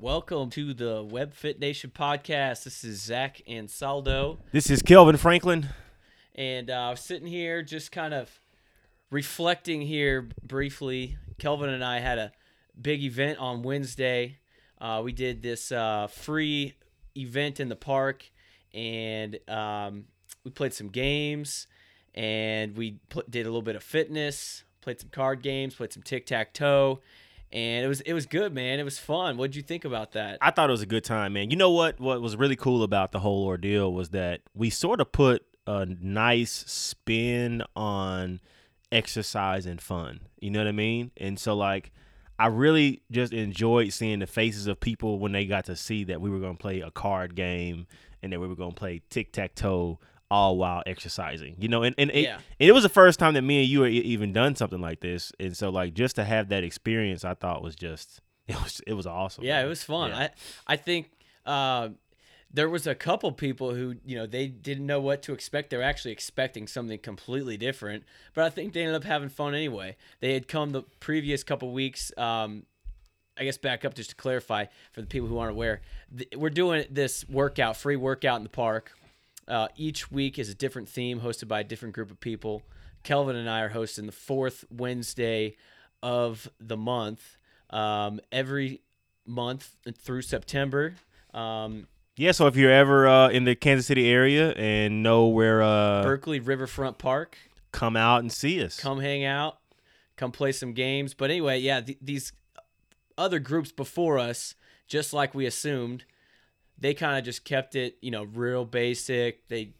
Welcome to the Web Fit Nation podcast. This is Zach and Saldo, This is Kelvin Franklin. and uh, I was sitting here just kind of reflecting here briefly. Kelvin and I had a big event on Wednesday. Uh, we did this uh, free event in the park, and um, we played some games, and we pl- did a little bit of fitness, played some card games, played some tic tac toe, and it was it was good, man. It was fun. What did you think about that? I thought it was a good time, man. You know what? What was really cool about the whole ordeal was that we sort of put a nice spin on exercise and fun. You know what I mean? And so, like, I really just enjoyed seeing the faces of people when they got to see that we were going to play a card game and that we were going to play tic tac toe all while exercising. You know, and and it, Yeah. and it was the first time that me and you had even done something like this. And so, like, just to have that experience, I thought was just it was it was awesome. Yeah, man. it was fun. Yeah. I I think uh, there was a couple people who you know they didn't know what to expect. They were actually expecting something completely different, but I think they ended up having fun anyway. They had come the previous couple weeks. Um, I guess back up just to clarify for the people who aren't aware, th- we're doing this workout, free workout in the park. Uh, each week is a different theme hosted by a different group of people. Kelvin and I are hosting the fourth Wednesday of the month. Um, every month through September. Um, Yeah, so if you're ever uh, in the Kansas City area and know where, uh, Berkley Riverfront Park. come out and see us. Come hang out. Come play some games. But anyway, yeah, th- these other groups before us, just like we assumed, they kind of just kept it, you know, real basic. They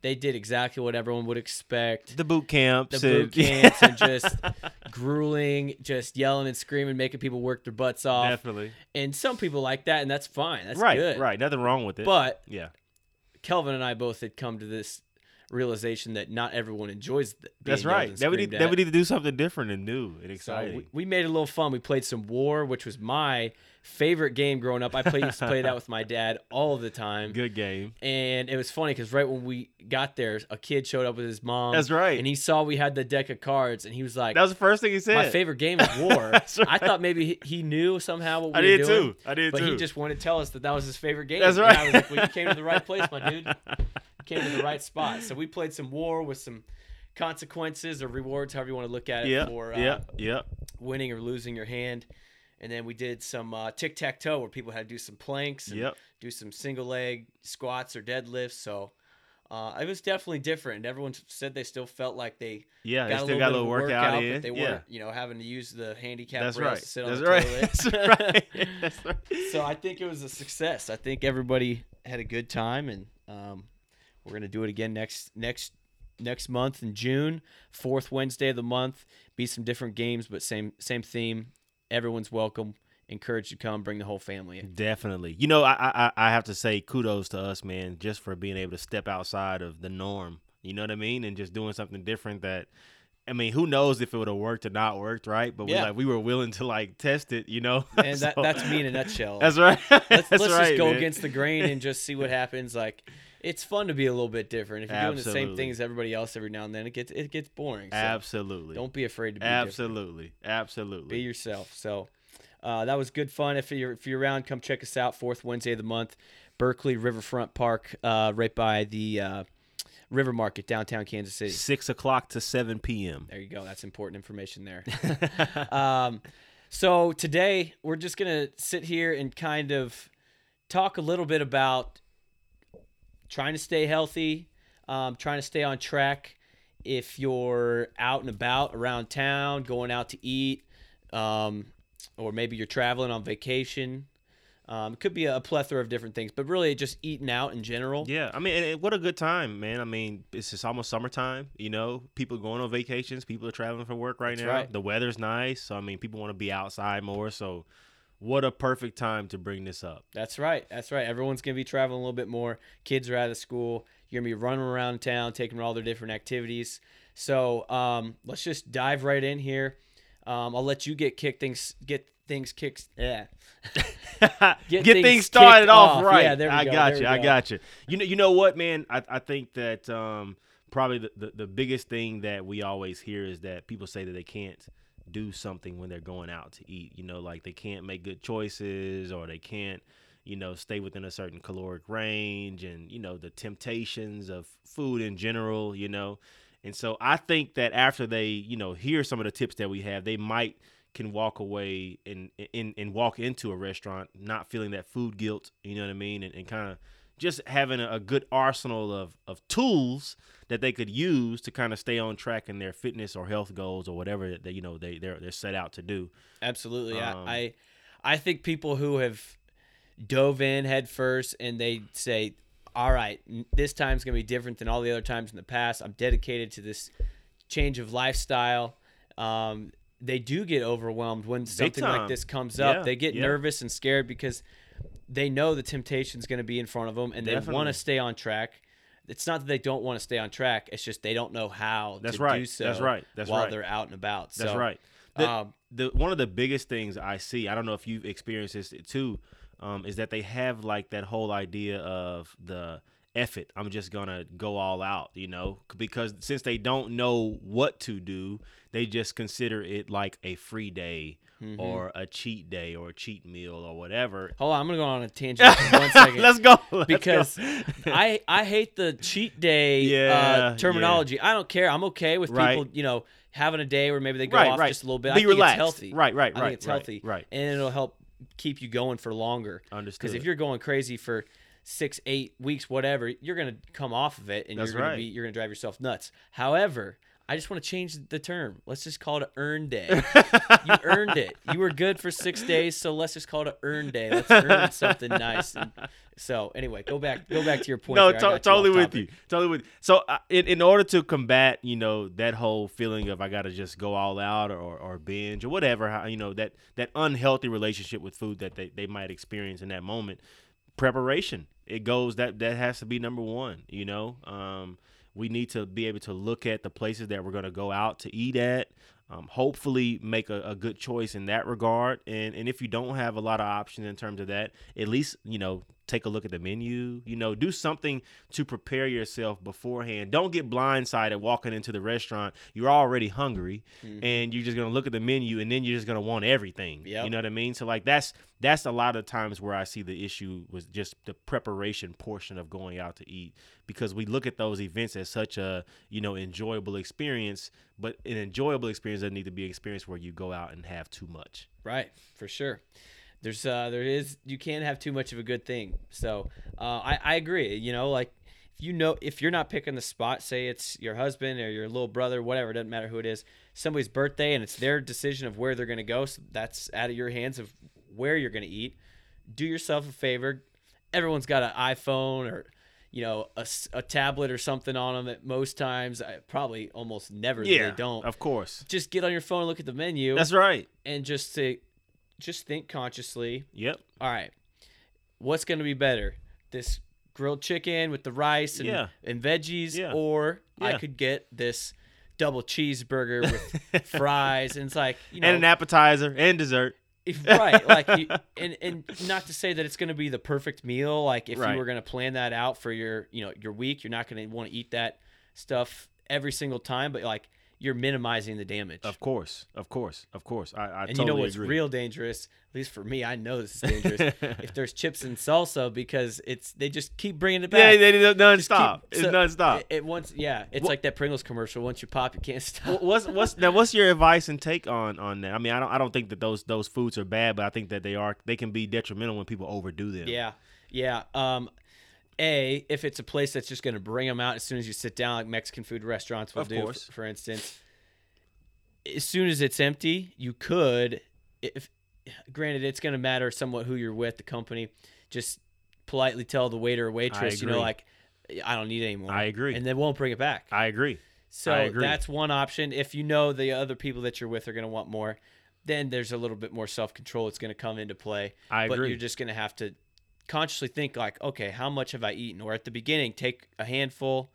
they did exactly what everyone would expect. The boot camps. the boot and- camps and just grueling, just yelling and screaming, making people work their butts off. Definitely. And some people like that, and that's fine. That's right, good. right. Nothing wrong with it. But yeah, Kelvin and I both had come to this realization that not everyone enjoys that's right. That we need that we need to do something different and new and So exciting. we, we made it a little fun. We played some War, which was my favorite game growing up. I played, used to play that with my dad all the time. Good game. And it was funny because right when we got there, a kid showed up with his mom. That's right. And he saw we had the deck of cards, and he was like, That was the first thing he said. "My favorite game is War." That's I thought maybe he, he knew somehow what we I did doing. too. I did But too. But he just wanted to tell us that that was his favorite game. That's And right. I was like, well, you came to the right place, my dude. Came to the right spot. So we played some war with some consequences or rewards, however you want to look at it, for uh, yeah, yeah. winning or losing your hand. And then we did some uh, tic tac toe where people had to do some planks and Yep. do some single leg squats or deadlifts. So uh, it was definitely different. Everyone said they still felt like they Yeah, they got a still little got a little workout, workout, but they yeah. weren't, you know, having to use the handicap That's right. to sit on That's the right. toilet. That's right. That's right. so I think it was a success. I think everybody had a good time, and um, we're gonna do it again next next next month in June, fourth Wednesday of the month. Be some different games, but same same theme. Everyone's welcome. Encouraged to come. Bring the whole family. in. Definitely. You know, I, I I have to say kudos to us, man, just for being able to step outside of the norm. You know what I mean? And just doing something different that I mean, who knows if it would have worked or not worked, right? But we Yeah. like we were willing to like test it, you know. And that, that's me in a nutshell. That's right. let's That's let's right, just go man. against the grain and just see what happens. Like it's fun to be a little bit different. If you're doing the same Absolutely. thing as everybody else every now and then, it gets it gets boring. So Absolutely. don't be afraid to be different. Absolutely. Absolutely. be yourself. So uh, that was good fun. If you're if you're around, come check us out. Fourth Wednesday of the month, Berkley Riverfront Park, uh, right by the uh, River Market, downtown Kansas City. Six o'clock to seven p.m. There you go. That's important information there. um, so today we're just gonna sit here and kind of talk a little bit about trying to stay healthy, um, trying to stay on track. If you're out and about around town, going out to eat, um, or maybe you're traveling on vacation, um, it could be a plethora of different things, but really just eating out in general. Yeah, I mean, and, and what a good time, man. I mean, it's just almost summertime. You know, people going on vacations, people are traveling for work right That's now. right. The weather's nice, so I mean, people want to be outside more. So, what a perfect time to bring this up. That's right. That's right. Everyone's gonna be traveling a little bit more. Kids are out of school. You're gonna be running around town, taking all their different activities. So um, let's just dive right in here. Um, I'll let you get kick things get things kicked. Yeah. Get, things things, started off, off. right. Yeah, there we I go, got there you. we I got you. You know, you know what, man? I, I think that um, probably the, the, the biggest thing that we always hear is that people say that they can't do something when they're going out to eat. You know, like they can't make good choices or they can't, you know, stay within a certain caloric range and, you know, the temptations of food in general, you know. And so I think that after they, you know, hear some of the tips that we have, they might can walk away and and, and walk into a restaurant not feeling that food guilt, you know what I mean? And, and kind of just having a, a, good arsenal of, of tools that they could use to kind of stay on track in their fitness or health goals or whatever that you know they they're, they're set out to do. Absolutely, um, I I think people who have dove in head first and they say, "All right, this time's gonna be different than all the other times in the past. I'm dedicated to this change of lifestyle." Um, they do get overwhelmed when something like this comes up. Yeah, they get yeah. nervous and scared because they know the temptation is going to be in front of them and Definitely. they want to stay on track. It's not that they don't want to stay on track. It's just they don't know how That's to right. do so That's right. That's while right. they're out and about. That's so, right. The, um, the, one of the biggest things I see, I don't know if you've experienced this too, um, is that they have like that whole idea of the – F it, I'm just gonna go all out, you know, because since they don't know what to do, they just consider it like a free day mm-hmm. or a cheat day or a cheat meal or whatever. Hold on, I'm gonna go on a tangent for one second. Let's go. Let's because go. I I hate the cheat day yeah, uh, terminology. Yeah. I don't care. I'm okay with right. people, you know, having a day where maybe they go right, off right. just a little bit. Be I think relaxed. it's healthy. Right, right, I right. it's healthy. Right. And it'll help keep you going for longer. Understood. Because if you're going crazy for six, eight weeks, whatever, you're gonna come off of it and That's you're gonna right. be you're gonna drive yourself nuts. However, I just want to change the term. Let's just call it an earn day. you earned it. You were good for six days, so let's just call it an earn day. Let's earn something nice. And so anyway, go back go back to your point. No, to- totally with you. Totally with you. So uh, in, in order to combat, you know, that whole feeling of I got to just go all out or, or binge or whatever, how, you know, that that unhealthy relationship with food that they, they might experience in that moment, preparation. It goes that that has to be number one. You know, um, we need to be able to look at the places that we're going to go out to eat at. Um, hopefully, make a, a, good choice in that regard. And and if you don't have a lot of options in terms of that, at least you know take a look at the menu. You know, do something to prepare yourself beforehand. Don't get blindsided walking into the restaurant. You're already hungry, mm-hmm. and you're just gonna look at the menu, and then you're just gonna want everything. Yep. You know what I mean? So like that's that's a lot of times where I see the issue was just the preparation portion of going out to eat because we look at those events as such a you know enjoyable experience, but an enjoyable experience doesn't need to be an experience where you go out and have too much. Right, for sure there's uh there is you can't have too much of a good thing. So uh, I I agree. You know, like if you know if you're not picking the spot, say it's your husband or your little brother, whatever, doesn't matter who it is, somebody's birthday, and it's their decision of where they're gonna go. So that's out of your hands of where you're gonna eat. Do yourself a favor. Everyone's got an iPhone or you know a, a tablet or something on them at most times I, probably almost never yeah they don't of course just get on your phone and look at the menu that's right and just say just think consciously. Yep. All right. What's going to be better? This grilled chicken with the rice and, yeah. and veggies, yeah. or yeah. I could get this double cheeseburger with fries, and it's like you know, and an appetizer and dessert. right, like, you, and and not to say that it's going to be the perfect meal. Like if right. you were going to plan that out for your you know your week, you're not going to want to eat that stuff every single time. But like you're minimizing the damage. Of course, of course, of course. I, I and totally you know what's agree. real dangerous? At least for me, I know this is dangerous. if there's chips and salsa, because it's they just keep bringing it back. Yeah, they, they non-stop. Keep, it's so non-stop. It, it once, yeah, it's what, like that Pringles commercial. Once you pop, you can't stop. What's what's now? What's your advice and take on on that? I mean, I don't I don't think that those those foods are bad, but I think that they are they can be detrimental when people overdo them. Yeah, yeah. Um, a if it's a place that's just going to bring them out as soon as you sit down, like Mexican food restaurants will of do, course. For, for instance as soon as it's empty, you could, if granted, it's going to matter somewhat who you're with, the company, just politely tell the waiter or waitress, you know, like, I don't need any more. I agree. And they won't bring it back. I agree. So I agree. that's one option. If you know the other people that you're with are going to want more, then there's a little bit more self control. It's going to come into play. I but agree. you're just going to have to consciously think, like, okay, how much have I eaten? Or at the beginning, take a handful,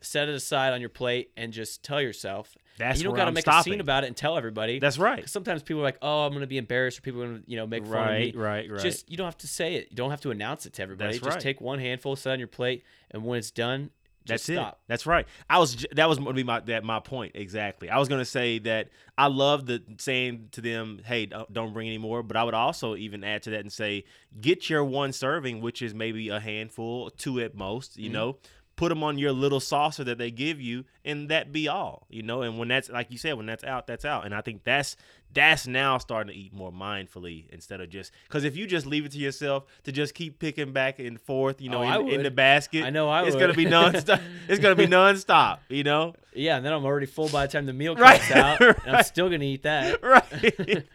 set it aside on your plate, and just tell yourself, that's you don't got to make stopping. a scene about it and tell everybody. That's right. Sometimes people are like, "Oh, I'm going to be embarrassed," or people are going to, you know, make fun right, of me. Right, right, Just you don't have to say it. You don't have to announce it to everybody. That's Just right. take one handful, set on your plate, and when it's done, That's Just it. stop. That's right. I was that was going to be my that my point exactly. I was going to say that I love the saying to them, "Hey, don't, don't bring any more." But I would also even add to that and say, get your one serving, which is maybe a handful, two at most. You Mhm. know, put them on your little saucer that they give you, and that be all. You know, and when that's like you said, when that's out, that's out. And I think that's that's now starting to eat more mindfully instead of just because if you just leave it to yourself to just keep picking back and forth, you oh, know, Oh, in, in the basket, I know I it's would. gonna be nonstop. it's gonna be nonstop. You know, Yeah, and then I'm already full by the time the meal comes Right, out. And I'm still gonna eat that. right?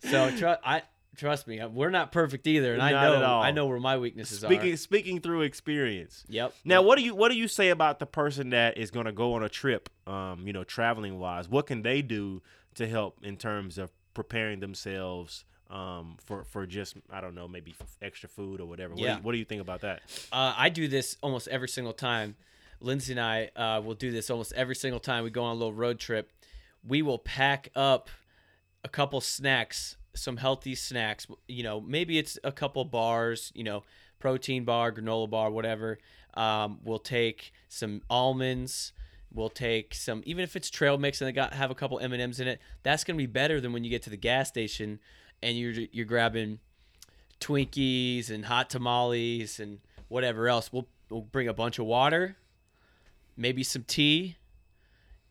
So tr- I trust me, we're not perfect either, and I know at all. I know where my weaknesses speaking are. speaking through experience. Yep. Now, what do you what do you say about the person that is gonna go on a trip? Um, you know, traveling wise, what can they do to help in terms of preparing themselves? Um, for for just I don't know maybe extra food or whatever. What, do Yeah. you, what do you think about that? Uh, I do this almost every single time. Lindsay and I uh, will do this almost every single time we go on a little road trip. We will pack up a couple snacks, some healthy snacks. You know, maybe it's a couple bars. You know, protein bar, granola bar, whatever. Um, we'll take some almonds. We'll take some, even if it's trail mix and they got have a couple M and M's in it. That's gonna be better than when you get to the gas station and you're you're grabbing Twinkies and hot tamales and whatever else. We'll we'll bring a bunch of water, maybe some tea,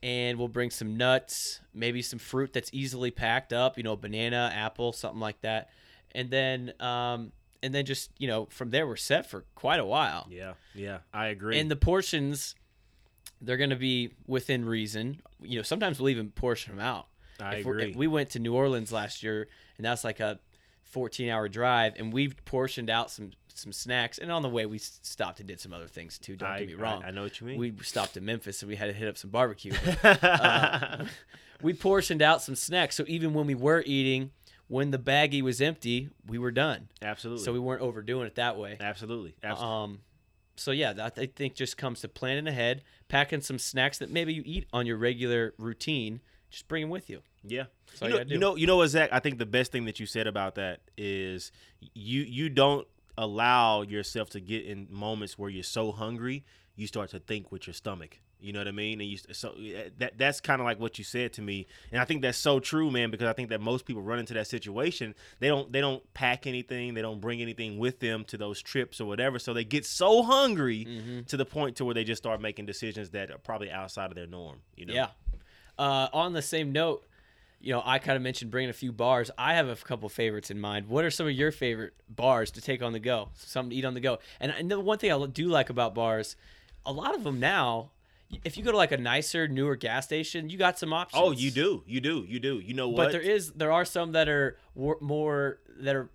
and we'll bring some nuts, maybe some fruit that's easily packed up, you know, banana, apple, something like that. And then um and then just, you know, from there we're set for quite a while. Yeah, yeah, I agree. And the portions they're going to be within reason. You know, sometimes we'll even portion them out I if agree. if we went to New Orleans last year, and that's like a 14 hour drive, and we've portioned out some some snacks, and on the way we stopped and did some other things too. Don't I, get me wrong. I, I know what you mean. we stopped in Memphis, and we had to hit up some barbecue. but, uh, we portioned out some snacks, so even when we were eating, when the baggie was empty, we were done. absolutely. So we weren't overdoing it that way. absolutely. Absolutely. Um, so yeah, that I think just comes to planning ahead, packing some snacks that maybe you eat on your regular routine. Just bring them with you. Yeah. That's all You you know, you know, you know what, Zach? I think the best thing that you said about that is you you don't allow yourself to get in moments where you're so hungry, you start to think with your stomach. You know what I mean? And you so that that's kind of like what you said to me, and I think that's so true, man. Because I think that most people run into that situation. They don't they don't pack anything, they don't bring anything with them to those trips or whatever. So they get so hungry Mm-hmm. to the point to where they just start making decisions that are probably outside of their norm. You know? Yeah. Uh, on the same note, you know, I kind of mentioned bringing a few bars. I have a couple favorites in mind. What are some of your favorite bars to take on the go? Something to eat on the go. And, and the one thing I do like about bars, a lot of them now, if you go to like a nicer, newer gas station, you got some options. Oh, you do, you do, you do. You know what? But there is, there are some that are more that are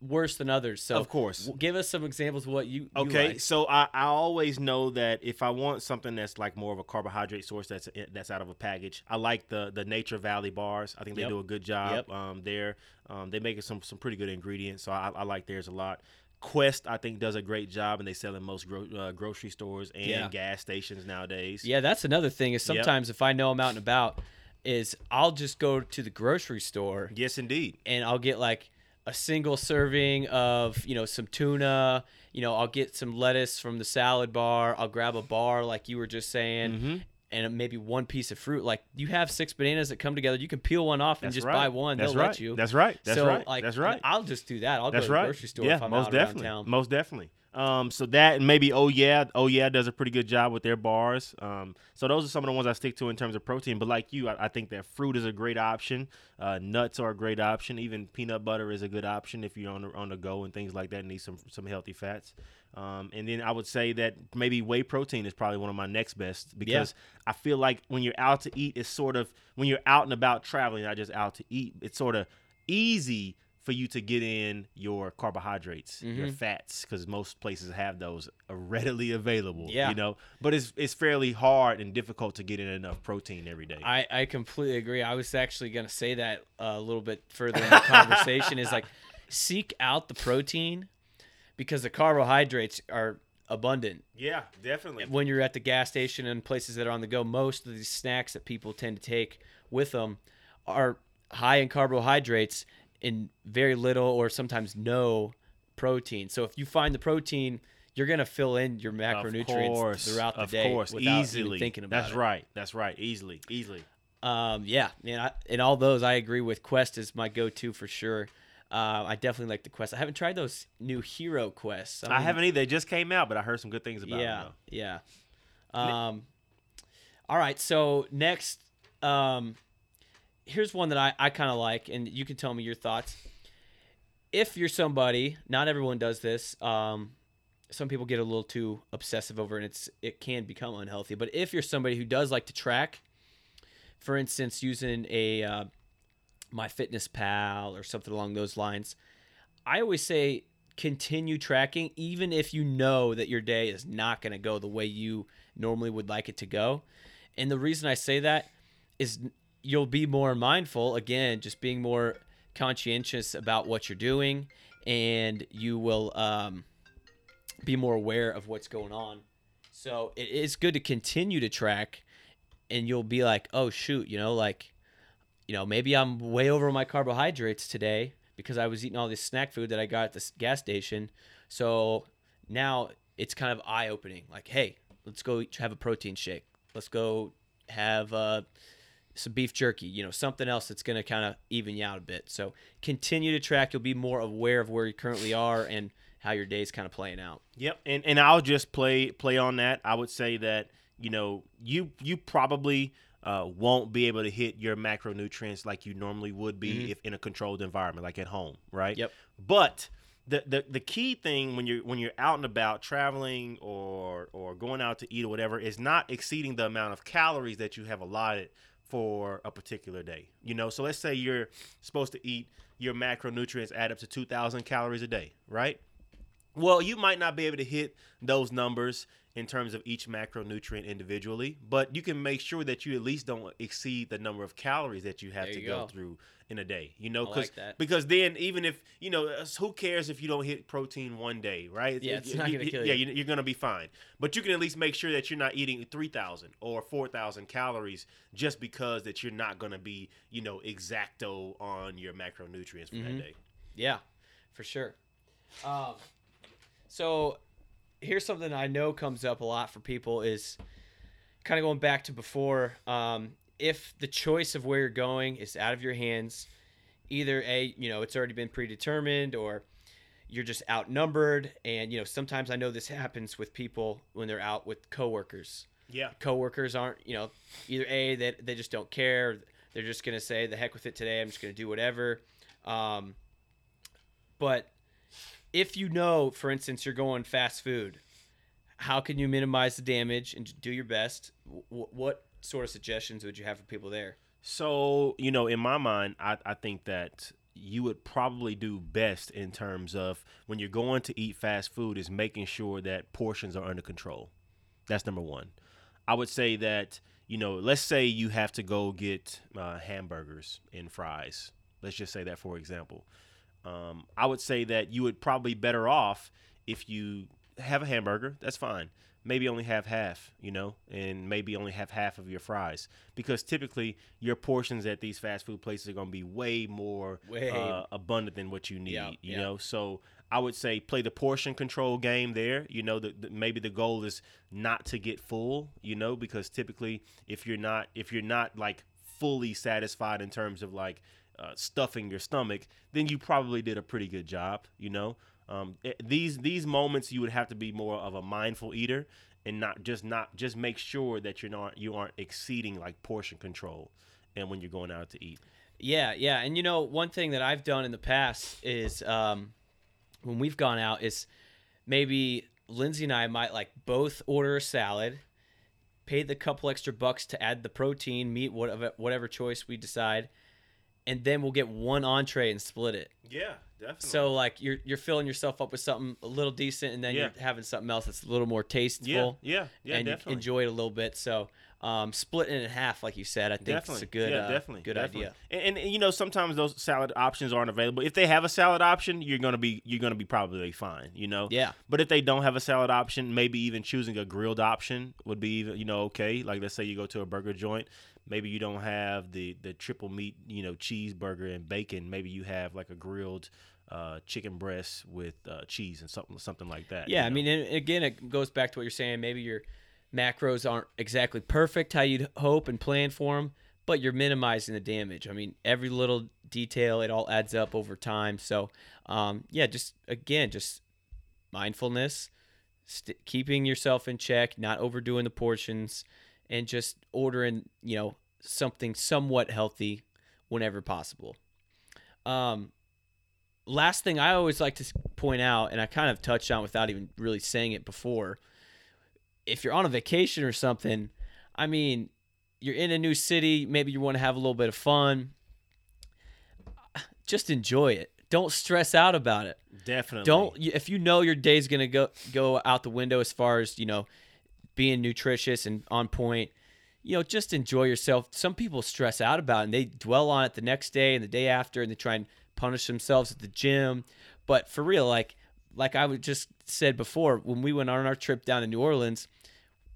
worse than others. So Of course. give us some examples of what you. you Okay, like. so I, I always know that if I want something that's like more of a carbohydrate source that's that's out of a package, I like the the Nature Valley bars. I think they Yep. do a good job Yep. um, there. Um, they make some some pretty good ingredients, so I, I like theirs a lot. Quest, I think, does a great job, and they sell in most gro- uh, grocery stores and Yeah. gas stations nowadays. Yeah, that's another thing. Is Yep. sometimes if I know I'm out and about, is I'll just go to the grocery store Yes, indeed. and I'll get like a single serving of you know some tuna. You know, I'll get some lettuce from the salad bar. I'll grab a bar like you were just saying. Mhm. And maybe one piece of fruit. Like you have six bananas that come together, you can peel one off and That's just right. buy one. That's They'll right. let you. That's right. That's so, right. Like, That's right. I'll just do that. I'll That's go to right. the grocery store yeah, if I'm most out definitely. Most definitely. Um, so that and maybe oh yeah, oh yeah does a pretty good job with their bars. Um, so those are some of the ones I stick to in terms of protein. But like you, I, I think that fruit is a great option. Uh, nuts are a great option. Even peanut butter is a good option if you're on the, on the go and things like that. and Need some some healthy fats. Um, and then I would say that maybe whey protein is probably one of my next best because I feel like when you're out to eat, it's sort of when you're out and about traveling, not just out to eat. It's sort of easy for you to get in your carbohydrates, your Mhm. fats, because most places have those readily available. Yeah. you know, but it's it's fairly hard and difficult to get in enough protein every day. I, I completely agree. I was actually going to say that uh, a little bit further in the conversation is like seek out the protein because the carbohydrates are abundant. yeah, definitely. When you're at the gas station and places that are on the go, most of these snacks that people tend to take with them are high in carbohydrates and very little or sometimes no protein. So if you find the protein, you're gonna fill in your macronutrients course, throughout the of day course, without easily even thinking about That's it. right. That's right. Easily, easily. Um, yeah, man. I, in all those, I agree with Quest is my go-to for sure. Uh, I definitely like the Quest. I haven't tried those new Hero Quests. I mean, haven't either. They just came out, but I heard some good things about Yeah, them. yeah. Um, all right. So next, um, here's one that I, I kind of like, and you can tell me your thoughts. If you're somebody, not everyone does this. Um, some people get a little too obsessive over it, and it's it can become unhealthy. But if you're somebody who does like to track, for instance, using a uh, MyFitnessPal or something along those lines, I always say continue tracking, even if you know that your day is not going to go the way you normally would like it to go. And the reason I say that is you'll be more mindful, again, just being more conscientious about what you're doing, and you will um, be more aware of what's going on. So it is good to continue to track, and you'll be like, oh, shoot, you know, like, you know, maybe I'm way over my carbohydrates today because I was eating all this snack food that I got at the gas station. So now it's kind of eye opening. Like, hey, let's go have a protein shake. Let's go have uh, some beef jerky. You know, something else that's going to kind of even you out a bit. So continue to track. You'll be more aware of where you currently are and how your day's kind of playing out. Yep, and and I'll just play play on that. I would say that you know you you probably uh, won't be able to hit your macronutrients like you normally would be Mhm. if in a controlled environment, like at home, right? Yep. But the, the the key thing when you're when you're out and about traveling or or going out to eat or whatever is not exceeding the amount of calories that you have allotted for a particular day. You know, so let's say you're supposed to eat your macronutrients add up to 2000 calories a day, right? Well, you might not be able to hit those numbers in terms of each macronutrient individually, but you can make sure that you at least don't exceed the number of calories that you have There to you go. go. through in a day. You know, I 'cause- like because then even if you know, uh, who cares if you don't hit protein one day, right? Yeah, it's not gonna kill Yeah, you. you're gonna be fine. But you can at least make sure that you're not eating three thousand or four thousand calories just because that you're not gonna be, you know, exacto on your macronutrients for Mhm. that day. Yeah, for sure. Um, so here's something I know comes up a lot for people is kind of going back to before. Um, if the choice of where you're going is out of your hands, either a you know it's already been predetermined or you're just outnumbered and you know sometimes i know this happens with people when they're out with coworkers Yeah. coworkers aren't you know either a they, they just don't care they're just gonna say the heck with it today i'm just gonna do whatever um, but if you know for instance you're going fast food how can you minimize the damage and do your best w- what sort of suggestions would you have for people there So, you know, in my mind, I, I think that you would probably do best in terms of when you're going to eat fast food is making sure that portions are under control. That's number one. I would say that, you know, let's say you have to go get uh, hamburgers and fries. Let's just say that for example. Um, I would say that you would probably better off if you have a hamburger. That's fine. Maybe only have half, you know, and maybe only have half of your fries because typically your portions at these fast food places are going to be way more Way. uh, abundant than what you need. Yeah, you yeah. know, so I would say play the portion control game there. You know, the, the, maybe the goal is not to get full. You know, because typically if you're not if you're not like fully satisfied in terms of like uh, stuffing your stomach, then you probably did a pretty good job. You know, um, it- these these moments you would have to be more of a mindful eater and not just not just make sure that you're not you aren't exceeding like portion control and when you're going out to eat. Yeah, yeah, and you know, one thing that I've done in the past is um, when we've gone out is maybe Lindsay and I might like both order a salad, pay the couple extra bucks to add the protein, meat, whatever whatever choice we decide, and then we'll get one entree and split it. Yeah, definitely. So like you're you're filling yourself up with something a little decent, and then Yeah. you're having something else that's a little more tasteful. yeah, yeah, yeah, and you definitely. enjoy it a little bit. So um, splitting it in half, like you said, I think definitely. it's a good, yeah, uh, definitely, good definitely. idea. And, and you know, sometimes those salad options aren't available. If they have a salad option, you're gonna be you're gonna be probably fine. You know. Yeah. But if they don't have a salad option, maybe even choosing a grilled option would be even you know okay. Like let's say you go to a burger joint, maybe you don't have the the triple meat you know cheeseburger and bacon. Maybe you have like a grilled uh, chicken breast with uh, cheese and something something like that. Yeah, I know? mean, and again, it goes back to what you're saying. Maybe your macros aren't exactly perfect how you'd hope and plan for them, but you're minimizing the damage. I mean, every little detail, it all adds up over time. So, um, yeah, just again, just mindfulness, st- keeping yourself in check, not overdoing the portions, and just ordering, you know, something somewhat healthy whenever possible. Um, last thing I always like to point out, and I kind of touched on without even really saying it before, if you're on a vacation or something, I mean, you're in a new city, maybe you want to have a little bit of fun. Just enjoy it. Don't stress out about it. definitely Don't if you know your day's gonna go go out the window as far as you know being nutritious and on point. You know, just enjoy yourself. Some people stress out about it and they dwell on it the next day and the day after, and they try and punish themselves at the gym. But for real, like like I would just said before, when we went on our trip down to New Orleans,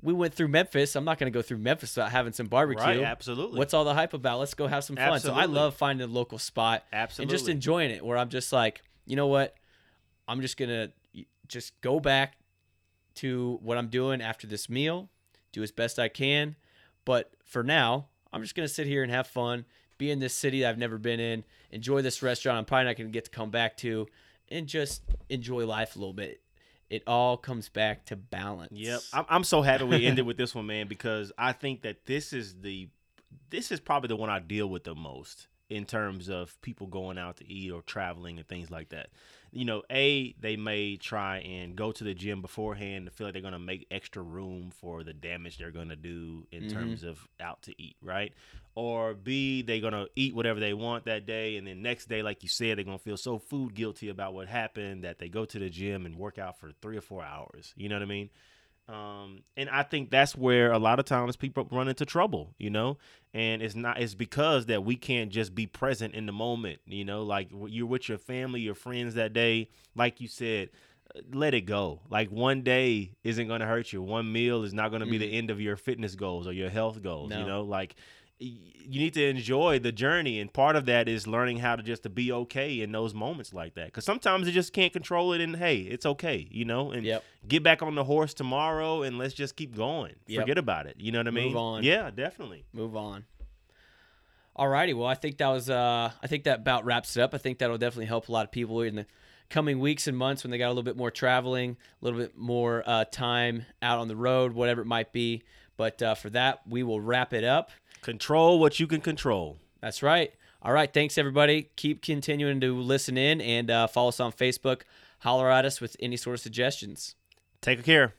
we went through Memphis. I'm not gonna go through Memphis without having some barbecue. right, absolutely. What's all the hype about? Let's go have some fun. So I love finding a local spot absolutely and just enjoying it where i'm just like you know what i'm just gonna just go back to what i'm doing after this meal do as best i can. But for now i'm just gonna sit here and have fun be in this city i've never been in enjoy this restaurant i'm probably not gonna get to come back to and just enjoy life a little bit. It all comes back to balance. Yep, I'm, I'm so happy we ended with this one, man, because I think that this is the this is probably the one I deal with the most in terms of people going out to eat or traveling and things like that. You know, a they may try and go to the gym beforehand to feel like they're going to make extra room for the damage they're going to do in Mhm. terms of out to eat, right? Or b they're going to eat whatever they want that day, and then next day, like you said, they're going to feel so food guilty about what happened that they go to the gym and work out for three or four hours. You know what I mean? Um, and I think that's where a lot of times people run into trouble, you know, and it's not, it's because that we can't just be present in the moment, you know, like you're with your family, your friends that day, like you said, uh, let it go. Like one day isn't going to hurt you. One meal is not going to be the end of your fitness goals or your health goals, you know, like you need to enjoy the journey and part of that is learning how to just to be okay in those moments like that because sometimes you just can't control it and hey it's okay you know and Yep. get back on the horse tomorrow and let's just keep going. Yep. Forget about it. You know what I Move mean? on. Yeah, definitely. move on. Alrighty, well, I think that was uh, I think that about wraps it up. I think that'll definitely help a lot of people in the coming weeks and months when they got a little bit more traveling, a little bit more uh, time out on the road, whatever it might be. But uh, for that, we will wrap it up. Control what you can control. That's right. All right, thanks everybody. Keep continuing to listen in and uh, follow us on Facebook. Holler at us with any sort of suggestions. Take care.